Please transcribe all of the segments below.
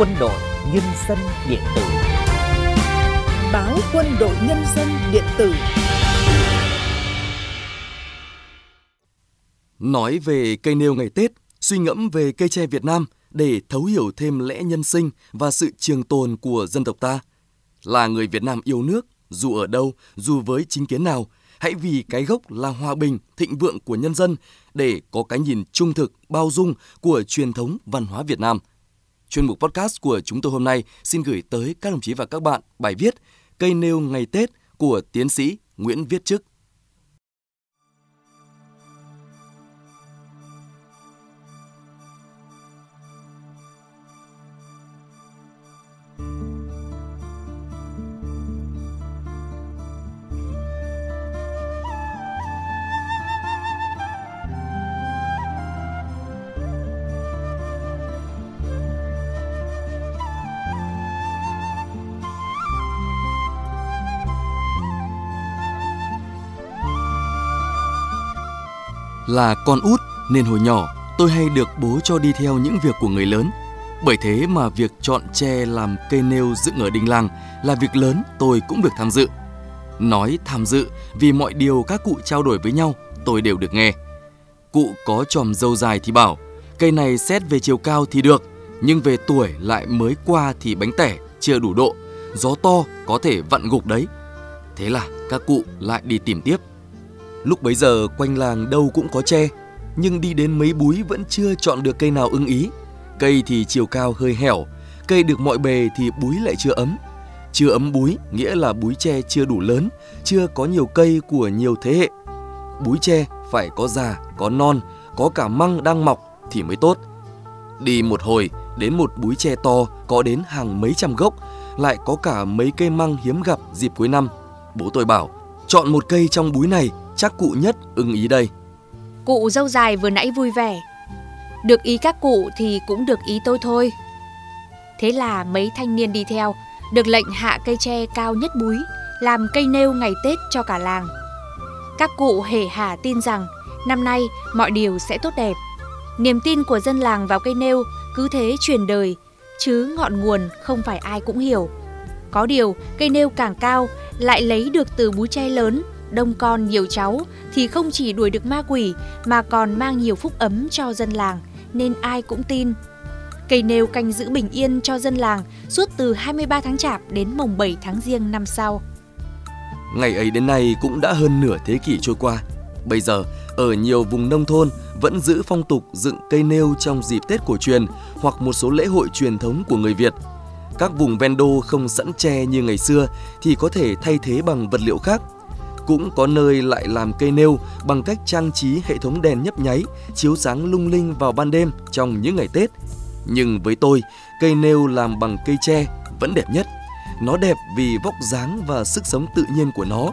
Quân đội Nhân dân điện tử Báo Quân đội Nhân dân điện tử Nói về cây nêu ngày Tết, suy ngẫm về cây tre Việt Nam để thấu hiểu thêm lẽ nhân sinh và sự trường tồn của dân tộc ta. Là người Việt Nam yêu nước, dù ở đâu, dù với chính kiến nào, hãy vì cái gốc là hòa bình, thịnh vượng của nhân dân để có cái nhìn trung thực, bao dung của truyền thống văn hóa Việt Nam. Chuyên mục podcast của chúng tôi hôm nay xin gửi tới các đồng chí và các bạn bài viết Cây nêu ngày Tết của tiến sĩ Nguyễn Viết Chức. Là con út nên hồi nhỏ tôi hay được bố cho đi theo những việc của người lớn. Bởi thế mà việc chọn tre làm cây nêu dựng ở đình làng là việc lớn, tôi cũng được tham dự. Nói tham dự, vì mọi điều các cụ trao đổi với nhau, tôi đều được nghe. Cụ có tròm dâu dài thì bảo, cây này xét về chiều cao thì được, nhưng về tuổi lại mới qua thì bánh tẻ chưa đủ độ, gió to có thể vặn gục đấy thế là các cụ lại đi tìm tiếp Lúc bấy giờ quanh làng đâu cũng có tre, nhưng đi đến mấy búi vẫn chưa chọn được cây nào ưng ý. Cây thì chiều cao hơi hẻo, cây được mọi bề thì búi lại chưa ấm. Chưa ấm búi nghĩa là búi tre chưa đủ lớn, chưa có nhiều cây của nhiều thế hệ. Búi tre phải có già, có non, có cả măng đang mọc thì mới tốt. Đi một hồi, đến một búi tre to có đến hàng mấy trăm gốc, lại có cả mấy cây măng hiếm gặp dịp cuối năm. Bố tôi bảo, chọn một cây trong búi này chắc cụ nhất ưng ý đây. Cụ dâu dài vừa nãy vui vẻ. Được ý các cụ thì cũng được ý tôi thôi. Thế là mấy thanh niên đi theo, được lệnh hạ cây tre cao nhất búi, làm cây nêu ngày Tết cho cả làng. Các cụ hề hà tin rằng năm nay mọi điều sẽ tốt đẹp. Niềm tin của dân làng vào cây nêu cứ thế truyền đời, chứ ngọn nguồn không phải ai cũng hiểu. Có điều, cây nêu càng cao lại lấy được từ búi tre lớn đông con nhiều cháu thì không chỉ đuổi được ma quỷ mà còn mang nhiều phúc ấm cho dân làng nên ai cũng tin. Cây nêu canh giữ bình yên cho dân làng suốt từ 23 tháng Chạp đến mùng 7 tháng Giêng năm sau. Ngày ấy đến nay cũng đã hơn nửa thế kỷ trôi qua. Bây giờ, ở nhiều vùng nông thôn vẫn giữ phong tục dựng cây nêu trong dịp Tết cổ truyền hoặc một số lễ hội truyền thống của người Việt. Các vùng ven đô không sẵn tre như ngày xưa thì có thể thay thế bằng vật liệu khác cũng có nơi lại làm cây nêu bằng cách trang trí hệ thống đèn nhấp nháy, chiếu sáng lung linh vào ban đêm trong những ngày Tết. Nhưng với tôi, cây nêu làm bằng cây tre vẫn đẹp nhất. Nó đẹp vì vóc dáng và sức sống tự nhiên của nó.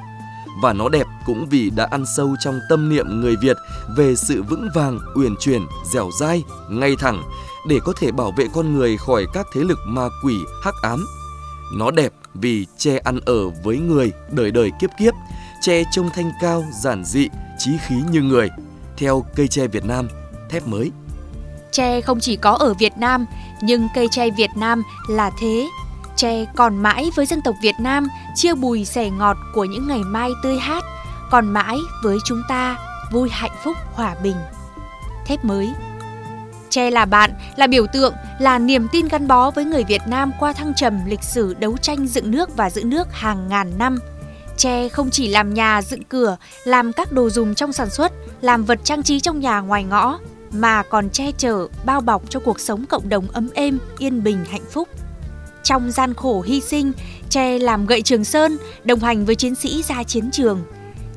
Và nó đẹp cũng vì đã ăn sâu trong tâm niệm người Việt về sự vững vàng, uyển chuyển, dẻo dai, ngay thẳng để có thể bảo vệ con người khỏi các thế lực ma quỷ hắc ám. Nó đẹp vì che ăn ở với người đời đời kiếp kiếp, tre trông thanh cao, giản dị, chí khí như người, theo cây tre Việt Nam, thép mới. Tre không chỉ có ở Việt Nam, nhưng cây tre Việt Nam là thế. Tre còn mãi với dân tộc Việt Nam, chia bùi sẻ ngọt của những ngày mai tươi hát, còn mãi với chúng ta, vui hạnh phúc hòa bình. Thép mới Tre là bạn, là biểu tượng, là niềm tin gắn bó với người Việt Nam qua thăng trầm lịch sử đấu tranh dựng nước và giữ nước hàng ngàn năm – Tre không chỉ làm nhà dựng cửa, làm các đồ dùng trong sản xuất, làm vật trang trí trong nhà ngoài ngõ, mà còn che chở, bao bọc cho cuộc sống cộng đồng ấm êm, yên bình, hạnh phúc. Trong gian khổ hy sinh, tre làm gậy trường sơn, đồng hành với chiến sĩ ra chiến trường.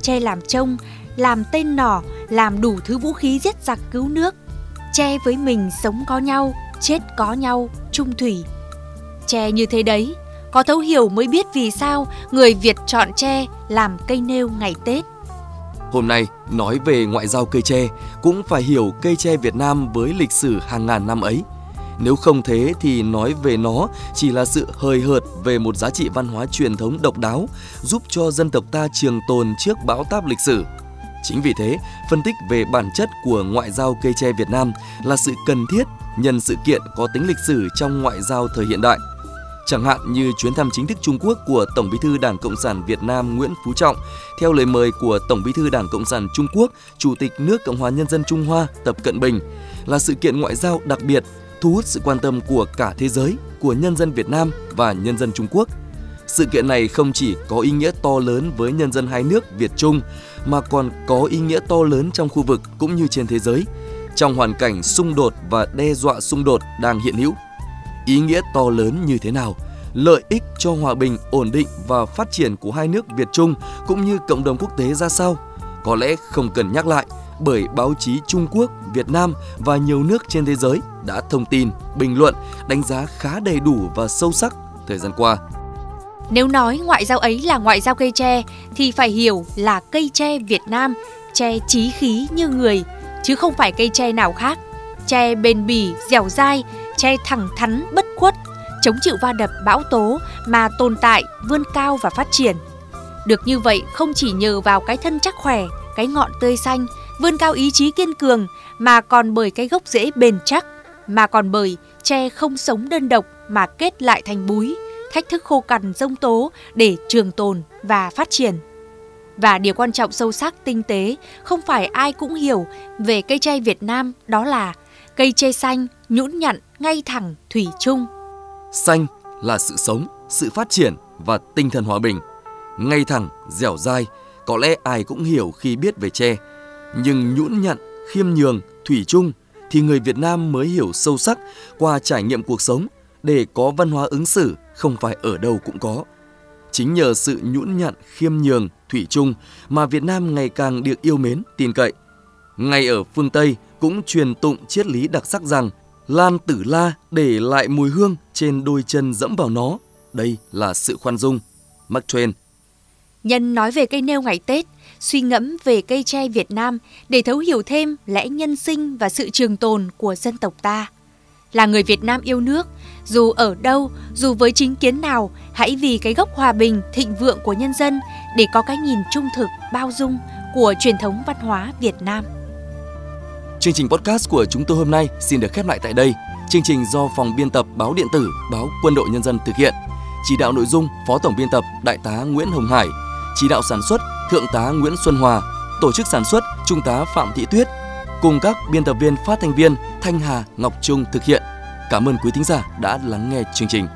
Tre làm trông, làm tên nỏ, làm đủ thứ vũ khí giết giặc cứu nước. Tre với mình sống có nhau, chết có nhau, trung thủy. Tre như thế đấy, có thấu hiểu mới biết vì sao người Việt chọn tre làm cây nêu ngày Tết. Hôm nay nói về ngoại giao cây tre cũng phải hiểu cây tre Việt Nam với lịch sử hàng ngàn năm ấy. Nếu không thế thì nói về nó chỉ là sự hời hợt về một giá trị văn hóa truyền thống độc đáo giúp cho dân tộc ta trường tồn trước bão táp lịch sử. Chính vì thế, phân tích về bản chất của ngoại giao cây tre Việt Nam là sự cần thiết nhân sự kiện có tính lịch sử trong ngoại giao thời hiện đại. Chẳng hạn như chuyến thăm chính thức Trung Quốc của Tổng Bí thư Đảng Cộng sản Việt Nam Nguyễn Phú Trọng theo lời mời của Tổng Bí thư Đảng Cộng sản Trung Quốc, Chủ tịch nước Cộng hòa Nhân dân Trung Hoa Tập Cận Bình là sự kiện ngoại giao đặc biệt thu hút sự quan tâm của cả thế giới, của nhân dân Việt Nam và nhân dân Trung Quốc. Sự kiện này không chỉ có ý nghĩa to lớn với nhân dân hai nước Việt Trung mà còn có ý nghĩa to lớn trong khu vực cũng như trên thế giới trong hoàn cảnh xung đột và đe dọa xung đột đang hiện hữu. Ý nghĩa to lớn như thế nào? Lợi ích cho hòa bình, ổn định và phát triển của hai nước Việt Trung cũng như cộng đồng quốc tế ra sao? Có lẽ không cần nhắc lại bởi báo chí Trung Quốc, Việt Nam và nhiều nước trên thế giới đã thông tin, bình luận, đánh giá khá đầy đủ và sâu sắc thời gian qua. Nếu nói ngoại giao ấy là ngoại giao cây tre thì phải hiểu là cây tre Việt Nam, tre chí khí như người, chứ không phải cây tre nào khác. Tre bền bỉ, dẻo dai, tre thẳng thắn, bất khuất, chống chịu va đập bão tố mà tồn tại, vươn cao và phát triển. Được như vậy không chỉ nhờ vào cái thân chắc khỏe, cái ngọn tươi xanh, vươn cao ý chí kiên cường mà còn bởi cái gốc rễ bền chắc, mà còn bởi tre không sống đơn độc mà kết lại thành búi, thách thức khô cằn rông tố để trường tồn và phát triển. Và điều quan trọng sâu sắc tinh tế không phải ai cũng hiểu về cây tre Việt Nam đó là cây tre xanh, nhũn nhặn, ngay thẳng, thủy chung. Xanh là sự sống, sự phát triển và tinh thần hòa bình. Ngay thẳng, dẻo dai, có lẽ ai cũng hiểu khi biết về tre. Nhưng nhũn nhặn, khiêm nhường, thủy chung thì người Việt Nam mới hiểu sâu sắc qua trải nghiệm cuộc sống để có văn hóa ứng xử không phải ở đâu cũng có. Chính nhờ sự nhũn nhặn, khiêm nhường, thủy chung mà Việt Nam ngày càng được yêu mến, tin cậy. Ngay ở phương Tây cũng truyền tụng triết lý đặc sắc rằng Lan tử la để lại mùi hương trên đôi chân dẫm vào nó. Đây là sự khoan dung. Mark Twain Nhân nói về cây nêu ngày Tết, suy ngẫm về cây tre Việt Nam để thấu hiểu thêm lẽ nhân sinh và sự trường tồn của dân tộc ta. Là người Việt Nam yêu nước, dù ở đâu, dù với chính kiến nào, hãy vì cái gốc hòa bình, thịnh vượng của nhân dân để có cái nhìn trung thực, bao dung của truyền thống văn hóa Việt Nam. Chương trình podcast của chúng tôi hôm nay xin được khép lại tại đây. Chương trình do phòng biên tập báo điện tử báo Quân đội Nhân dân thực hiện. Chỉ đạo nội dung Phó Tổng biên tập Đại tá Nguyễn Hồng Hải, chỉ đạo sản xuất Thượng tá Nguyễn Xuân Hòa, tổ chức sản xuất Trung tá Phạm Thị Tuyết, cùng các biên tập viên phát thanh viên Thanh Hà, Ngọc Trung thực hiện. Cảm ơn quý thính giả đã lắng nghe chương trình.